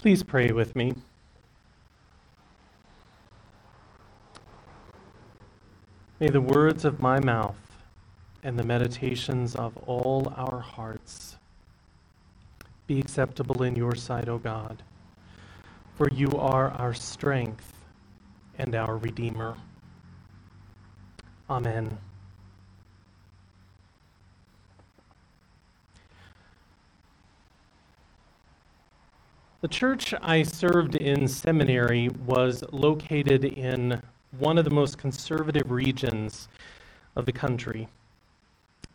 Please pray with me. May the words of my mouth and the meditations of all our hearts be acceptable in your sight, O God, for you are our strength and our Redeemer. Amen. The church I served in seminary was located in one of the most conservative regions of the country.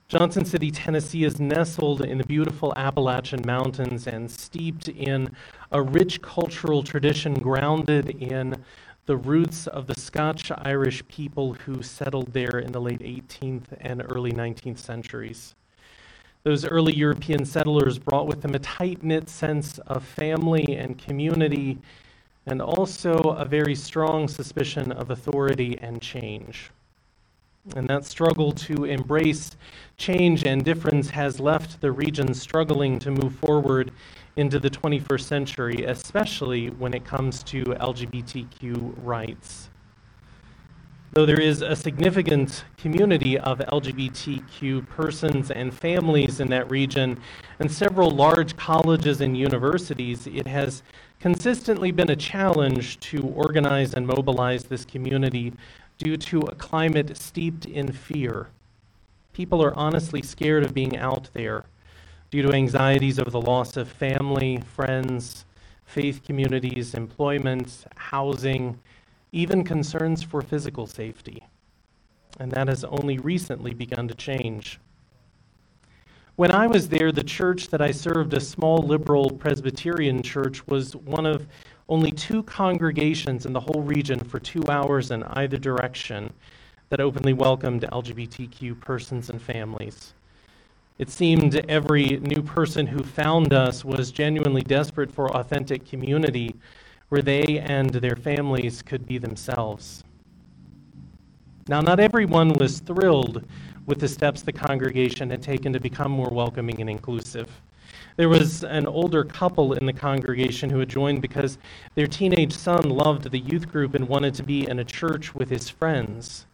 Johnson City, Tennessee is nestled in the beautiful Appalachian Mountains and steeped in a rich cultural tradition grounded in the roots of the Scotch Irish people who settled there in the late 18th and early 19th centuries. Those early European settlers brought with them a tight knit sense of family and community, and also a very strong suspicion of authority and change. And that struggle to embrace change and difference has left the region struggling to move forward into the 21st century, especially when it comes to LGBTQ rights. Though there is a significant community of LGBTQ persons and families in that region, and several large colleges and universities, it has consistently been a challenge to organize and mobilize this community due to a climate steeped in fear. People are honestly scared of being out there due to anxieties over the loss of family, friends, faith communities, employment, housing, even concerns for physical safety. And that has only recently begun to change. When I was there, the church that I served, a small liberal Presbyterian church, was one of only two congregations in the whole region for two hours in either direction that openly welcomed LGBTQ persons and families. It seemed every new person who found us was genuinely desperate for authentic community where they and their families could be themselves. Now, not everyone was thrilled with the steps the congregation had taken to become more welcoming and inclusive. There was an older couple in the congregation who had joined because their teenage son loved the youth group and wanted to be in a church with his friends.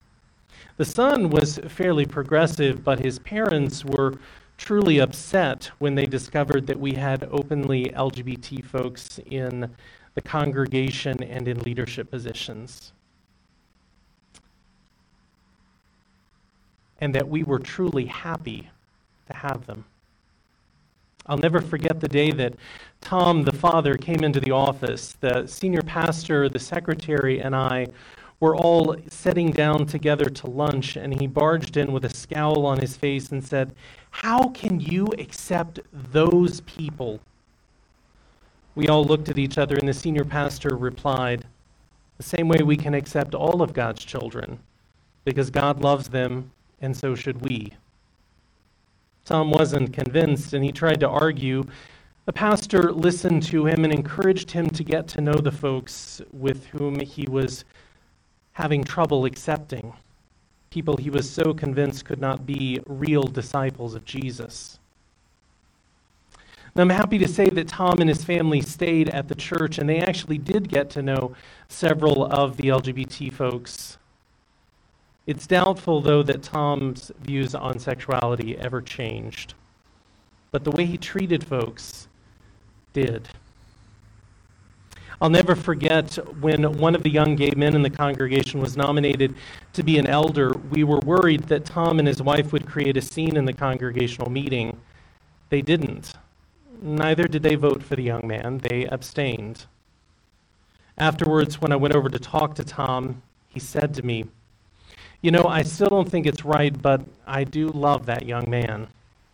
The son was fairly progressive, but his parents were truly upset when they discovered that we had openly LGBT folks in the congregation and in leadership positions. And that we were truly happy to have them. I'll never forget the day that Tom, the father, came into the office. The senior pastor, the secretary, and I were all sitting down together to lunch, and he barged in with a scowl on his face and said, How can you accept those people we all looked at each other, and the senior pastor replied, The same way we can accept all of God's children, because God loves them, and so should we. Tom wasn't convinced, and he tried to argue. The pastor listened to him and encouraged him to get to know the folks with whom he was having trouble accepting, people he was so convinced could not be real disciples of Jesus. And I'm happy to say that Tom and his family stayed at the church, and they actually did get to know several of the LGBT folks. It's doubtful, though, that Tom's views on sexuality ever changed. But the way he treated folks did. I'll never forget when one of the young gay men in the congregation was nominated to be an elder. We were worried that Tom and his wife would create a scene in the congregational meeting. They didn't. Neither did they vote for the young man, they abstained. Afterwards, when I went over to talk to Tom, he said to me, You know, I still don't think it's right, but I do love that young man.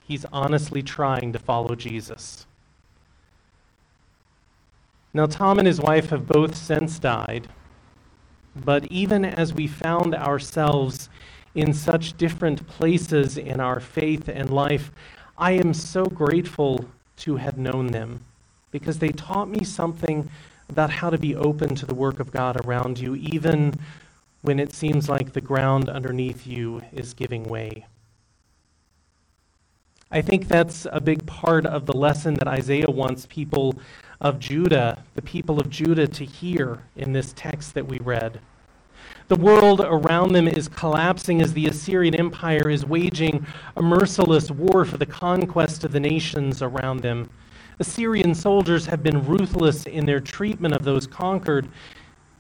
He's honestly trying to follow Jesus. Now, Tom and his wife have both since died, but even as we found ourselves in such different places in our faith and life, I am so grateful to have known them because they taught me something about how to be open to the work of God around you, even when it seems like the ground underneath you is giving way. I think that's a big part of the lesson that Isaiah wants people of Judah, the people of Judah, to hear in this text that we read. The world around them is collapsing as the Assyrian Empire is waging a merciless war for the conquest of the nations around them. Assyrian soldiers have been ruthless in their treatment of those conquered.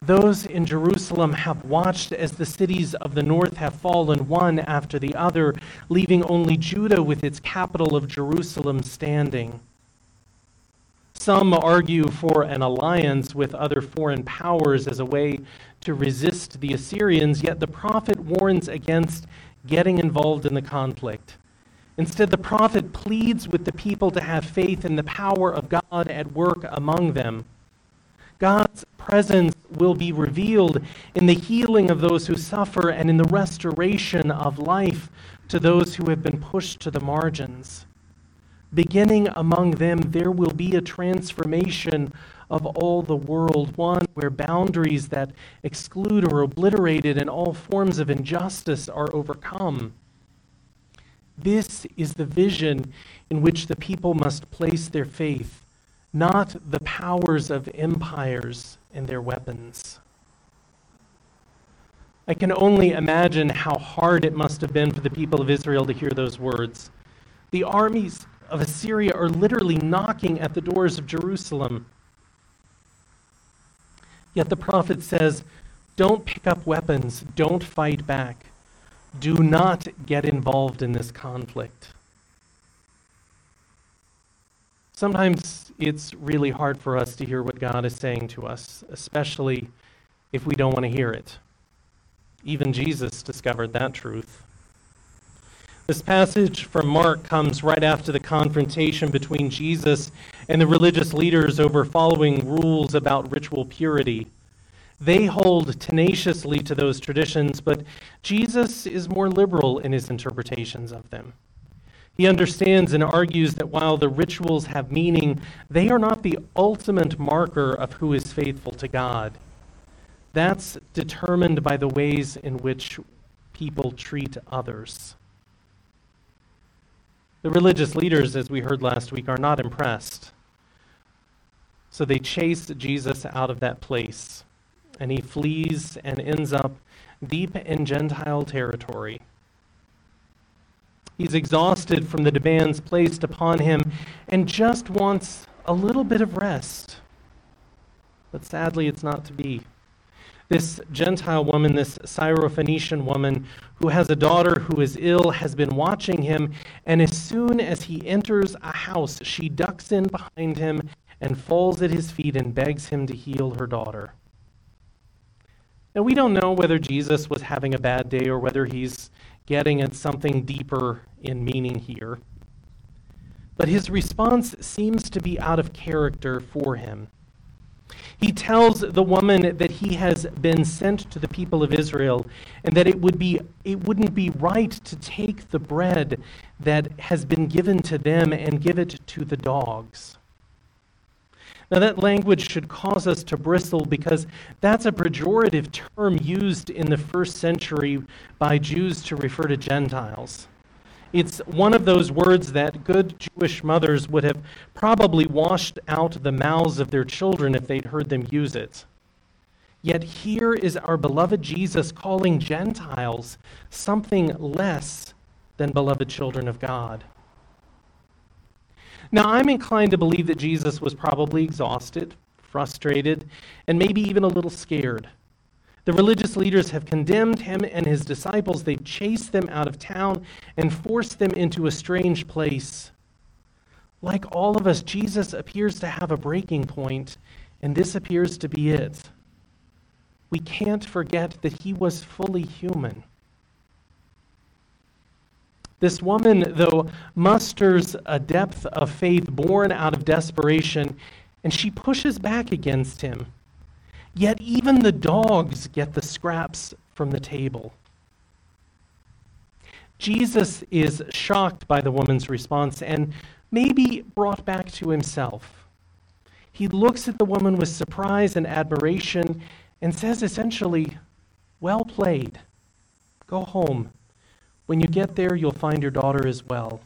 Those in Jerusalem have watched as the cities of the north have fallen one after the other, leaving only Judah with its capital of Jerusalem standing. Some argue for an alliance with other foreign powers as a way to resist the Assyrians, yet the prophet warns against getting involved in the conflict. Instead, the prophet pleads with the people to have faith in the power of God at work among them. God's presence will be revealed in the healing of those who suffer and in the restoration of life to those who have been pushed to the margins. Beginning among them, there will be a transformation of all the world, one where boundaries that exclude or obliterated and all forms of injustice are overcome. This is the vision in which the people must place their faith, not the powers of empires and their weapons. I can only imagine how hard it must have been for the people of Israel to hear those words. The armies of Assyria are literally knocking at the doors of Jerusalem. Yet the prophet says, Don't pick up weapons, don't fight back, do not get involved in this conflict. Sometimes it's really hard for us to hear what God is saying to us, especially if we don't want to hear it. Even Jesus discovered that truth. This passage from Mark comes right after the confrontation between Jesus and the religious leaders over following rules about ritual purity. They hold tenaciously to those traditions, but Jesus is more liberal in his interpretations of them. He understands and argues that while the rituals have meaning, they are not the ultimate marker of who is faithful to God. That's determined by the ways in which people treat others. The religious leaders, as we heard last week, are not impressed. So they chase Jesus out of that place, and he flees and ends up deep in Gentile territory. He's exhausted from the demands placed upon him and just wants a little bit of rest. But sadly, it's not to be. This Gentile woman, this Syrophoenician woman who has a daughter who is ill, has been watching him, and as soon as he enters a house, she ducks in behind him and falls at his feet and begs him to heal her daughter. Now, we don't know whether Jesus was having a bad day or whether he's getting at something deeper in meaning here. But his response seems to be out of character for him. He tells the woman that he has been sent to the people of Israel and that it would be it wouldn't be right to take the bread that has been given to them and give it to the dogs. Now, that language should cause us to bristle because that's a pejorative term used in the first century by Jews to refer to Gentiles. It's one of those words that good Jewish mothers would have probably washed out the mouths of their children if they'd heard them use it. Yet here is our beloved Jesus calling Gentiles something less than beloved children of God. Now, I'm inclined to believe that Jesus was probably exhausted, frustrated, and maybe even a little scared. The religious leaders have condemned him and his disciples. They've chased them out of town and forced them into a strange place. Like all of us, Jesus appears to have a breaking point, and this appears to be it. We can't forget that he was fully human. This woman, though, musters a depth of faith born out of desperation, and she pushes back against him. Yet even the dogs get the scraps from the table. Jesus is shocked by the woman's response and maybe brought back to himself. He looks at the woman with surprise and admiration and says essentially, Well played. Go home. When you get there, you'll find your daughter as well.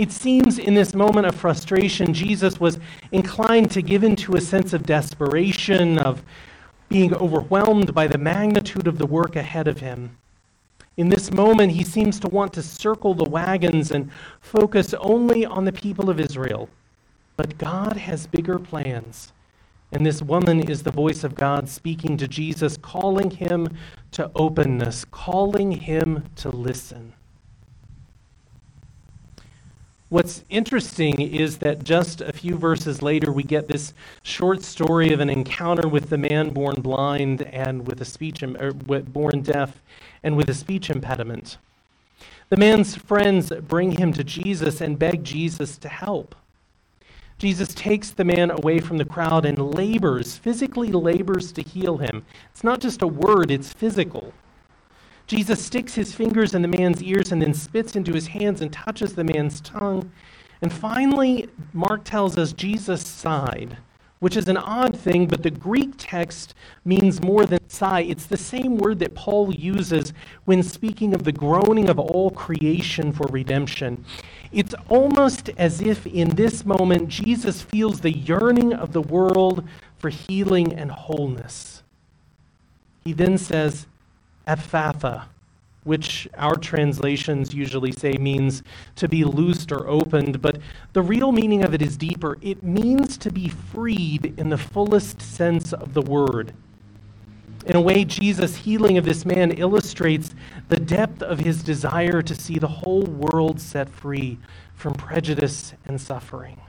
It seems in this moment of frustration, Jesus was inclined to give into a sense of desperation, of being overwhelmed by the magnitude of the work ahead of him. In this moment, he seems to want to circle the wagons and focus only on the people of Israel. But God has bigger plans. And this woman is the voice of God speaking to Jesus, calling him to openness, calling him to listen. What's interesting is that just a few verses later, we get this short story of an encounter with the man born blind and with a speech, or er, born deaf and with a speech impediment. The man's friends bring him to Jesus and beg Jesus to help. Jesus takes the man away from the crowd and labors, physically labors to heal him. It's not just a word, it's physical. Jesus sticks his fingers in the man's ears and then spits into his hands and touches the man's tongue. And finally, Mark tells us Jesus sighed, which is an odd thing, but the Greek text means more than sigh. It's the same word that Paul uses when speaking of the groaning of all creation for redemption. It's almost as if in this moment Jesus feels the yearning of the world for healing and wholeness. He then says, Ephphatha, which our translations usually say means to be loosed or opened, but the real meaning of it is deeper. It means to be freed in the fullest sense of the word. In a way, Jesus' healing of this man illustrates the depth of his desire to see the whole world set free from prejudice and suffering.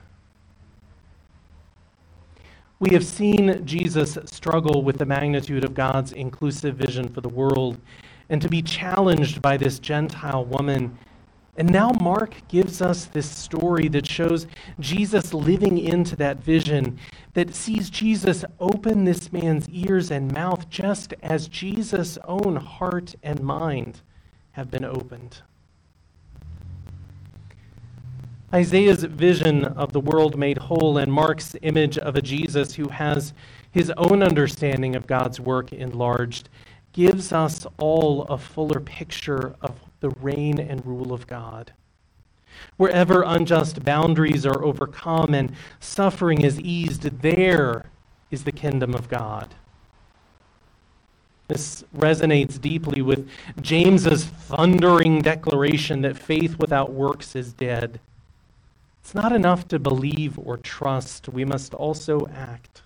We have seen Jesus struggle with the magnitude of God's inclusive vision for the world and to be challenged by this Gentile woman. And now Mark gives us this story that shows Jesus living into that vision, that sees Jesus open this man's ears and mouth just as Jesus' own heart and mind have been opened. Isaiah's vision of the world made whole and Mark's image of a Jesus who has his own understanding of God's work enlarged gives us all a fuller picture of the reign and rule of God. Wherever unjust boundaries are overcome and suffering is eased, there is the kingdom of God. This resonates deeply with James's thundering declaration that faith without works is dead. It's not enough to believe or trust, we must also act.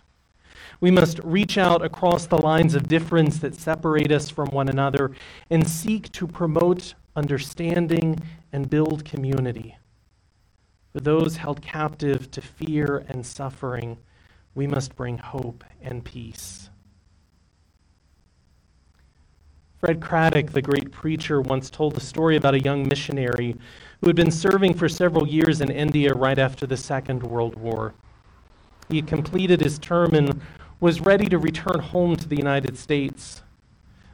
We must reach out across the lines of difference that separate us from one another and seek to promote understanding and build community. For those held captive to fear and suffering, we must bring hope and peace. Fred Craddock, the great preacher, once told the story about a young missionary who had been serving for several years in India right after the Second World War. He had completed his term and was ready to return home to the United States.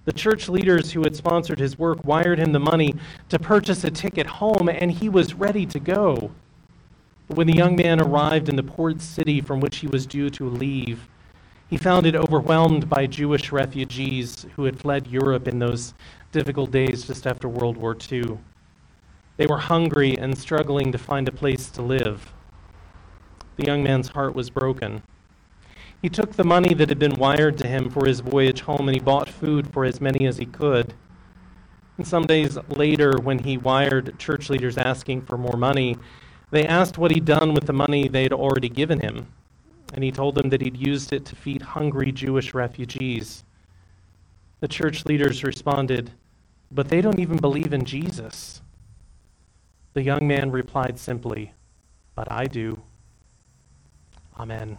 The church leaders who had sponsored his work wired him the money to purchase a ticket home, and he was ready to go. But when the young man arrived in the port city from which he was due to leave, he found it overwhelmed by Jewish refugees who had fled Europe in those difficult days just after World War II. They were hungry and struggling to find a place to live. The young man's heart was broken. He took the money that had been wired to him for his voyage home and he bought food for as many as he could. And some days later, when he wired church leaders asking for more money, they asked what he'd done with the money they'd already given him. And he told them that he'd used it to feed hungry Jewish refugees. The church leaders responded, But they don't even believe in Jesus. The young man replied simply, But I do. Amen.